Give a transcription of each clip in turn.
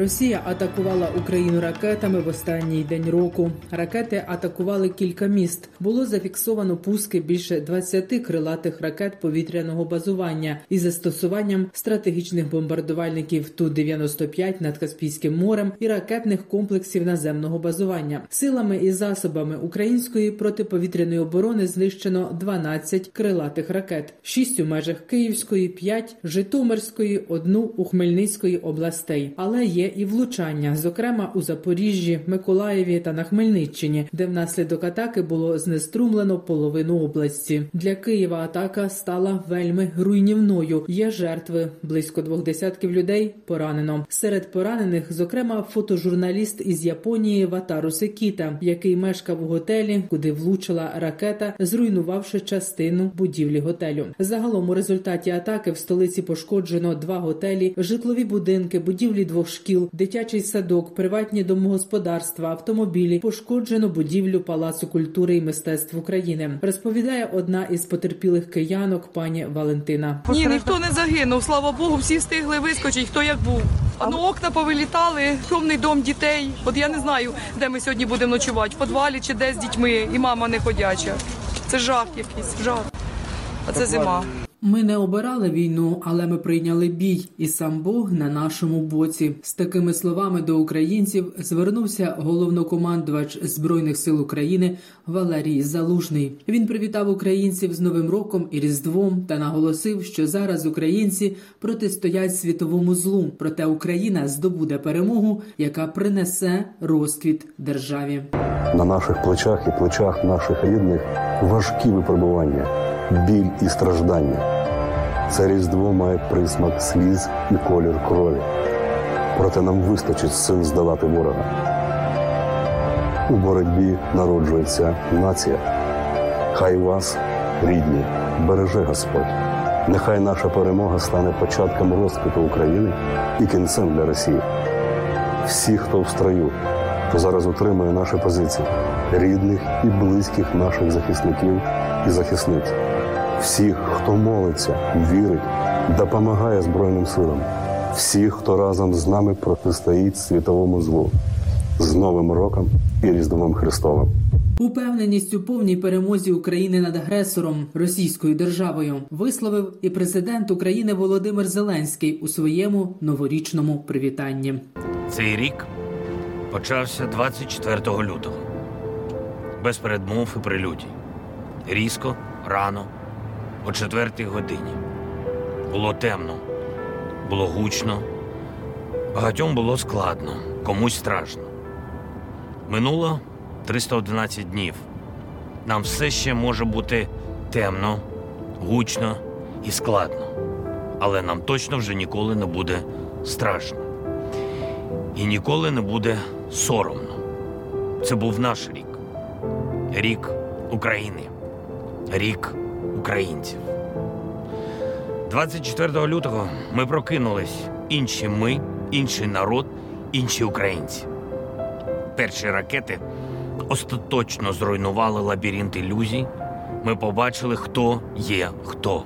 Росія атакувала Україну ракетами в останній день року. Ракети атакували кілька міст. Було зафіксовано пуски більше 20 крилатих ракет повітряного базування із застосуванням стратегічних бомбардувальників Ту-95 над Каспійським морем і ракетних комплексів наземного базування. Силами і засобами української протиповітряної оборони знищено 12 крилатих ракет, 6 у межах Київської, 5 Житомирської, одну у Хмельницької областей. Але є і влучання, зокрема у Запоріжжі, Миколаєві та на Хмельниччині, де внаслідок атаки було знеструмлено половину області. Для Києва атака стала вельми руйнівною. Є жертви близько двох десятків людей поранено. Серед поранених, зокрема, фотожурналіст із Японії Ватару Секіта, який мешкав у готелі, куди влучила ракета, зруйнувавши частину будівлі готелю. Загалом у результаті атаки в столиці пошкоджено два готелі, житлові будинки, будівлі двох шкіл, дитячий садок, приватні домогосподарства, автомобілі. Пошкоджено будівлю Палацу культури і мистецтв України. Розповідає одна із потерпілих киянок, пані Валентина. Ні, ніхто не загинув. Слава Богу, всі встигли вискочити, хто як був. А ну окна повилітали, шумний дом дітей. От я не знаю, де ми сьогодні будемо ночувати, в підвалі чи де з дітьми, і мама не ходяча. Це жах якийсь, жах. А це зима. Ми не обирали війну, але ми прийняли бій, і сам Бог на нашому боці. З такими словами до українців звернувся головнокомандувач збройних сил України Валерій Залужний. Він привітав українців з Новим роком і Різдвом та наголосив, що зараз українці протистоять світовому злу. Проте Україна здобуде перемогу, яка принесе розквіт державі. На наших плечах і плечах наших рідних важкі випробування, біль і страждання. Це різдво має присмак сліз і колір крові. Проте нам вистачить сил здолати ворога. У боротьбі народжується нація. Хай вас, рідні, береже Господь. Нехай наша перемога стане початком розквіту України і кінцем для Росії. Всі, хто в строю, хто зараз утримує наші позиції, рідних і близьких наших захисників і захисниць, всіх, хто молиться, вірить, допомагає Збройним силам, всіх, хто разом з нами протистоїть світовому злу, з Новим роком і Різдвом Христовим. Упевненість у повній перемозі України над агресором Російською державою висловив і президент України Володимир Зеленський у своєму новорічному привітанні. Цей рік почався 24 лютого. Без передмов і прелюдій. Різко, рано, о четвертій годині. Було темно, було гучно, багатьом було складно, комусь страшно. Минуло 311 днів. Нам все ще може бути темно, гучно і складно. Але нам точно вже ніколи не буде страшно. І ніколи не буде соромно. Це був наш рік. Рік України. Рік українців. 24 лютого ми прокинулись. Інші ми, інший народ, інші українці. Перші ракети остаточно зруйнували лабіринт ілюзій. Ми побачили, хто є хто.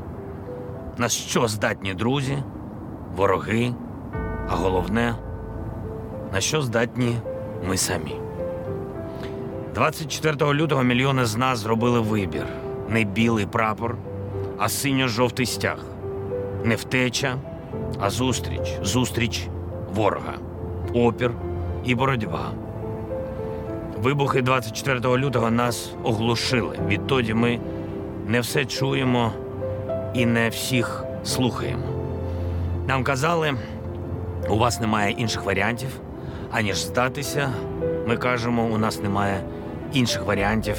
На що здатні друзі, вороги, а головне, на що здатні ми самі. 24 лютого мільйони з нас зробили вибір: не білий прапор, а синьо-жовтий стяг, не втеча, а зустріч, зустріч ворога, опір і боротьба. Вибухи 24 лютого нас оглушили. Відтоді ми не все чуємо і не всіх слухаємо. Нам казали, у вас немає інших варіантів, аніж здатися. Ми кажемо, у нас немає інших варіантів,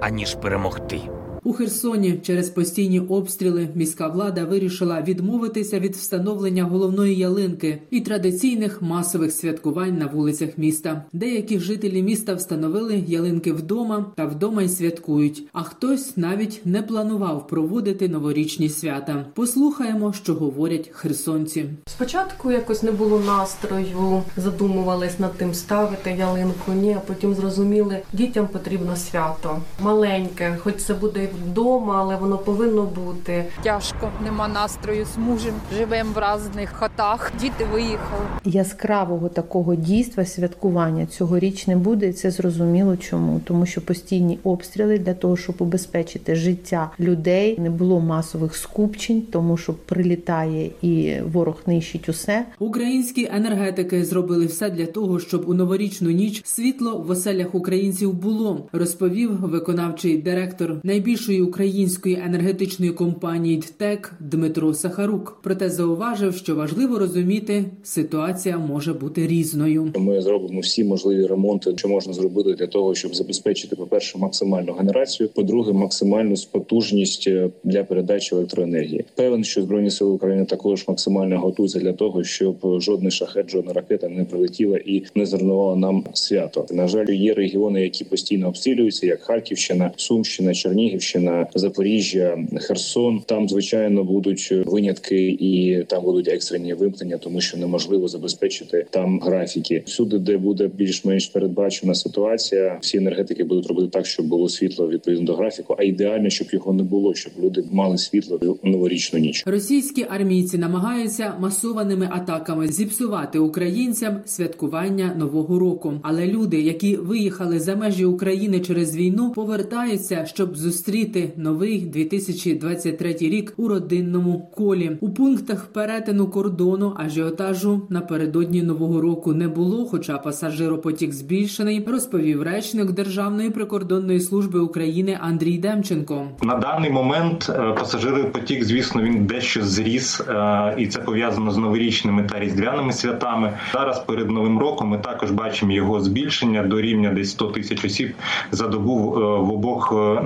аніж перемогти. У Херсоні через постійні обстріли міська влада вирішила відмовитися від встановлення головної ялинки і традиційних масових святкувань на вулицях міста. Деякі жителі міста встановили ялинки вдома та вдома й святкують. А хтось навіть не планував проводити новорічні свята. Послухаємо, що говорять херсонці. Спочатку якось не було настрою, задумувались над тим ставити ялинку. Ні, а потім зрозуміли, дітям потрібно свято маленьке, хоч це буде вдома, але воно повинно бути. Тяжко, нема настрою з мужем. Живемо в різних хатах. Діти виїхали. яскравого такого дійства святкування цьогоріч не буде, і це зрозуміло чому. Тому що постійні обстріли для того, щоб убезпечити життя людей, не було масових скупчень, тому що прилітає і ворог нищить усе. Українські енергетики зробили все для того, щоб у новорічну ніч світло в оселях українців було, розповів виконавчий директор найбільшої української енергетичної компанії ДТЕК Дмитро Сахарук. Проте зауважив, що важливо розуміти, ситуація може бути різною. Ми зробимо всі можливі ремонти, що можна зробити для того, щоб забезпечити, по перше, максимальну генерацію, по-друге, максимальну потужність е, для передачі електроенергії. Певен, що збройні сили України також максимально готуються для того, щоб жодний шахет, жодна ракета не прилетіла і не зруйнувала нам свято. На жаль, є регіони, які постійно обстрілюються, як Харківщина, Сумщина, Чернігівщина, Запоріжжя, Херсон. Там звичайно будуть винятки, і там будуть екстрені вимкнення, тому що неможливо забезпечити там графіки. Всюди, де буде більш-менш передбачена ситуація, всі енергетики будуть робити так, щоб було світло відповідно до графіку. А ідеально, щоб його не було, щоб люди мали світло новорічну ніч. Російські армійці намагаються масованими атаками зіпсувати українцям святкування нового року. Але люди, які виїхали за межі України через війну, повертаються, щоб зустріти новий 2023 рік у родинному колі. У пунктах перетину кордону ажіотажу напередодні нового року не було, хоча пасажиропотік збільшений, розповів речник Державної прикордонної служби України Андрій Демченко. На даний момент е, пасажиропотік, звісно, він дещо зріс, е, і це пов'язано з новорічними та різдвяними святами. Зараз перед новим роком ми також бачимо його збільшення до рівня десь 100 тисяч осіб за добу е, в обох е,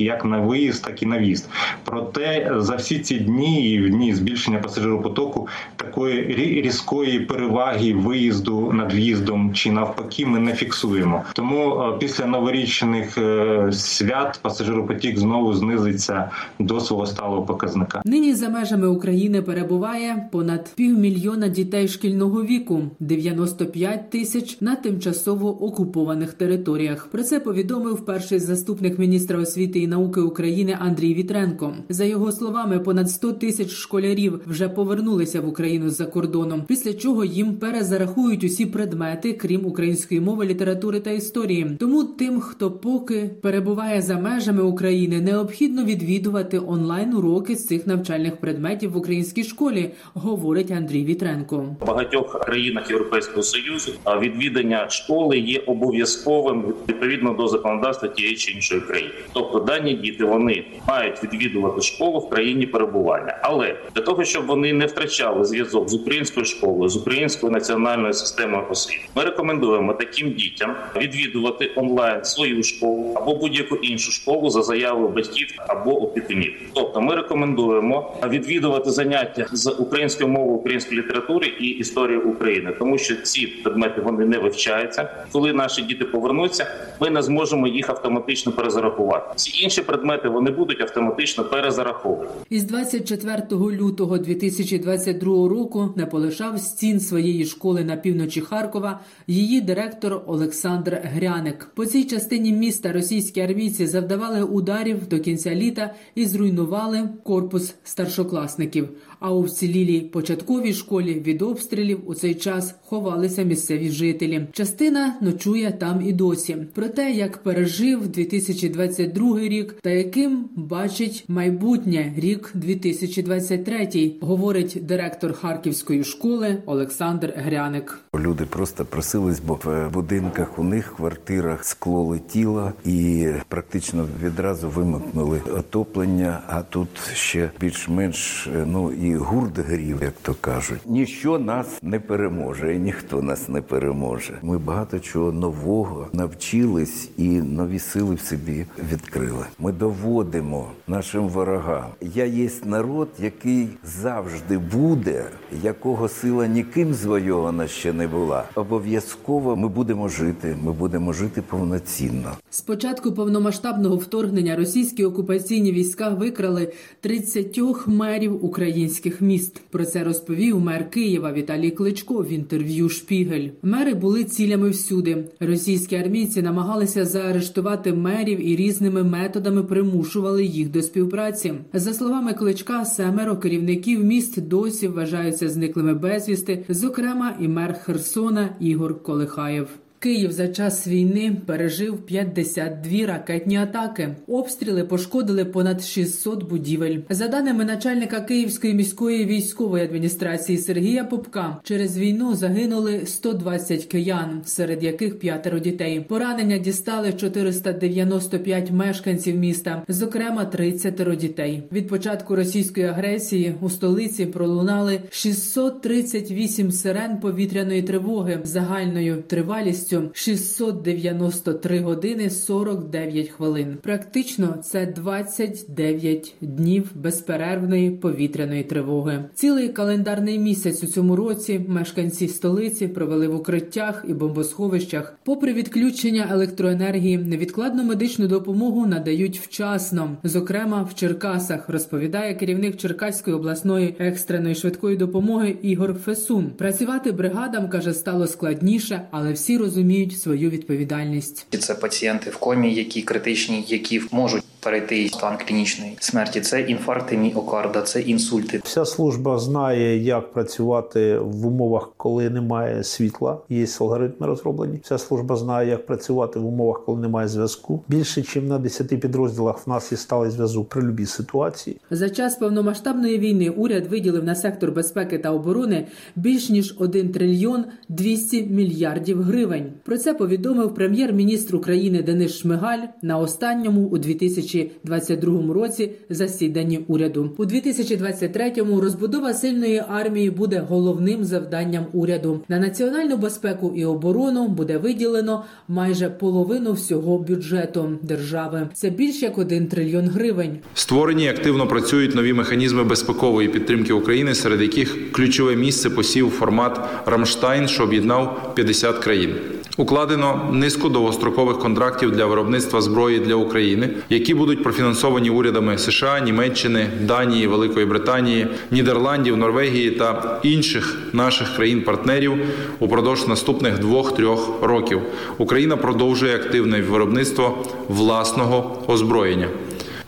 як на виїзд, так і на в'їзд. Проте за всі ці дні і в дні збільшення пасажиропотоку такої різкої переваги виїзду над в'їздом чи навпаки ми не фіксуємо. Тому е, після новорічних е, свят пасажиропотік знову знизиться до свого сталого показника. Нині за межами України перебуває понад півмільйона дітей шкільного віку, 95 тисяч на тимчасово окупованих територіях. Про це повідомив перший заступник міністра освіти і науки України Андрій Вітренко. За його словами, понад 100 тисяч школярів вже повернулися в Україну з-за кордоном, після чого їм перезарахують усі предмети, крім української мови, літератури та історії. Тому тим, хто поки перебуває за межами України, необхідно відвідувати онлайн уроки з цих навчальних предметів в українській школі, говорить Андрій Вітренко. В багатьох країнах Європейського союзу відвідання школи є обов'язковим відповідно до законодавства тієї чи іншої країни. Тобто дані діти вони мають відвідувати школу в країні перебування, але для того, щоб вони не втрачали зв'язок з українською школою, з українською національною системою освіти, ми рекомендуємо таким дітям відвідувати онлайн свою школу або будь-яку іншу школу за заявою батьків або опікунів. Тобто, ми рекомендуємо відвідувати заняття з української мови, української літератури і історії України, тому що ці предмети вони не вивчаються. Коли наші діти повернуться, ми не зможемо їх автоматично перезарахувати. Всі інші предмети вони будуть автоматично перезараховані. Із 24 лютого 2022 року не полишав стін своєї школи на півночі Харкова її директор Олександр Гряник. По цій частині міста російські армійці завдавали ударів до кінця літа і зруйнували корпус старшокласників. А у вцілілій початковій школі від обстрілів у цей час ховалися місцеві жителі. Частина ночує там і досі. Про те, як пережив 2022 рік та яким бачить майбутнє рік 2023, говорить директор Харківської школи Олександр Гряник. Люди просто просились, бо в будинках у них квартирах скло летіло і практично відразу вимкнули отоплення. А тут ще більш-менш ну і гурт грів, як то кажуть. Ніщо нас не переможе, і ніхто нас не переможе. Ми багато чого нового навчились, і нові сили в собі відкрили. Ми доводимо нашим ворогам. Я є народ, який завжди буде, якого сила ніким звойована ще не була. Обов'язково ми будемо жити. Ми будемо жити повноцінно. З початку повномасштабного вторгнення російські окупаційні війська викрали 30 мерів українських міст. Про це розповів мер Києва Віталій Кличко в інтерв'ю Шпігель. Мери були цілями всюди. Російські армійці намагалися заарештувати мерів і різними методами примушували їх до співпраці. За словами Кличка, семеро керівників міст досі вважаються зниклими безвісти, зокрема і мер Херсона Ігор Колихаєв. Київ за час війни пережив 52 ракетні атаки. Обстріли пошкодили понад 600 будівель. За даними начальника Київської міської військової адміністрації Сергія Попка, через війну загинули 120 киян, серед яких п'ятеро дітей. Поранення дістали 495 мешканців міста, зокрема 30 дітей. Від початку російської агресії у столиці пролунали 638 сирен повітряної тривоги загальною тривалістю 693 години 49 хвилин. Практично це 29 днів безперервної повітряної тривоги. Цілий календарний місяць у цьому році мешканці столиці провели в укриттях і бомбосховищах. Попри відключення електроенергії, невідкладну медичну допомогу надають вчасно, зокрема в Черкасах, розповідає керівник Черкаської обласної екстреної швидкої допомоги Ігор Фесун. Працювати бригадам каже стало складніше, але всі розуміють свою відповідальність. Це пацієнти в комі, які критичні, які можуть перейти стан клінічної смерті. Це інфаркти міокарда, це інсульти. Вся служба знає, як працювати в умовах, коли немає світла. Є алгоритми розроблені. Вся служба знає, як працювати в умовах, коли немає зв'язку. Більше ніж на 10 підрозділах в нас є сталий зв'язок при любій ситуації. За час повномасштабної війни уряд виділив на сектор безпеки та оборони більш ніж 1 трильйон 200 мільярдів гривень. Про це повідомив прем'єр-міністр України Денис Шмигаль на останньому у 2022 році засіданні уряду. У 2023-му розбудова сильної армії буде головним завданням уряду. На національну безпеку і оборону буде виділено майже половину всього бюджету держави. Це більш як 1 трильйон гривень. Створені активно працюють нові механізми безпекової підтримки України, серед яких ключове місце посів формат Рамштайн, що об'єднав 50 країн. Укладено низку довгострокових контрактів для виробництва зброї для України, які будуть профінансовані урядами США, Німеччини, Данії, Великої Британії, Нідерландів, Норвегії та інших наших країн-партнерів упродовж наступних двох-трьох років. Україна продовжує активне виробництво власного озброєння.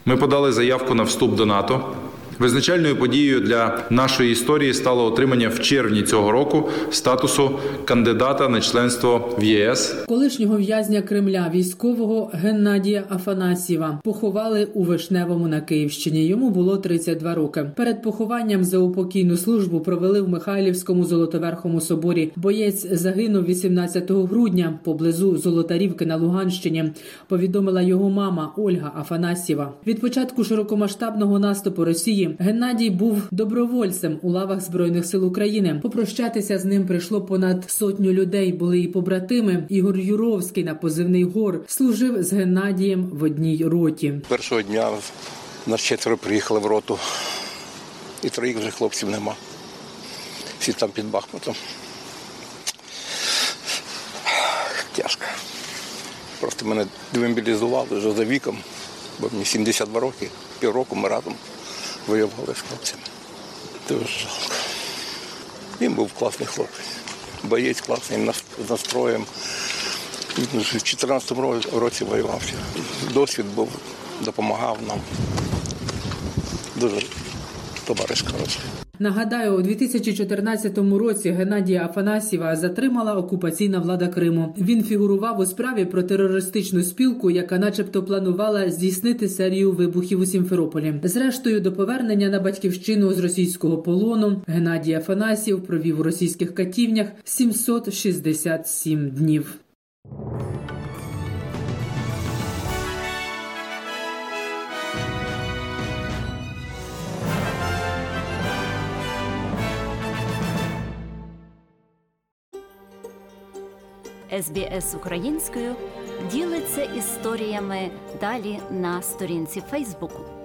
Ми подали заявку на вступ до НАТО. Визначальною подією для нашої історії стало отримання в червні цього року статусу кандидата на членство в ЄС. Колишнього в'язня Кремля військового Геннадія Афанасьєва поховали у Вишневому на Київщині. Йому було 32 роки. Перед похованням за упокійну службу провели в Михайлівському золотоверхому соборі. Боєць загинув 18 грудня поблизу Золотарівки на Луганщині. Повідомила його мама Ольга Афанасьєва. Від початку широкомасштабного наступу Росії. Геннадій був добровольцем у лавах збройних сил України. Попрощатися з ним прийшло понад сотню людей. Були і побратими. Ігор Юровський на позивний гор служив з Геннадієм в одній роті. Першого дня нас четверо приїхали в роту, і троїх вже хлопців нема. Всі там під Бахмутом. Тяжко. Просто мене демобілізували вже за віком, бо мені 72 роки, півроку ми разом воювали з хлопцями. Дуже жалко. Він був класний хлопець. Боєць класний, з настроєм. Він в 2014 році воював. Досвід був, допомагав нам. Дуже товариш хороший. Нагадаю, у 2014 році Геннадія Афанасьєва затримала окупаційна влада Криму. Він фігурував у справі про терористичну спілку, яка, начебто, планувала здійснити серію вибухів у Сімферополі. Зрештою, до повернення на батьківщину з російського полону Геннадій Афанасьєв провів у російських катівнях 767 днів. СБС українською ділиться історіями далі на сторінці Фейсбуку.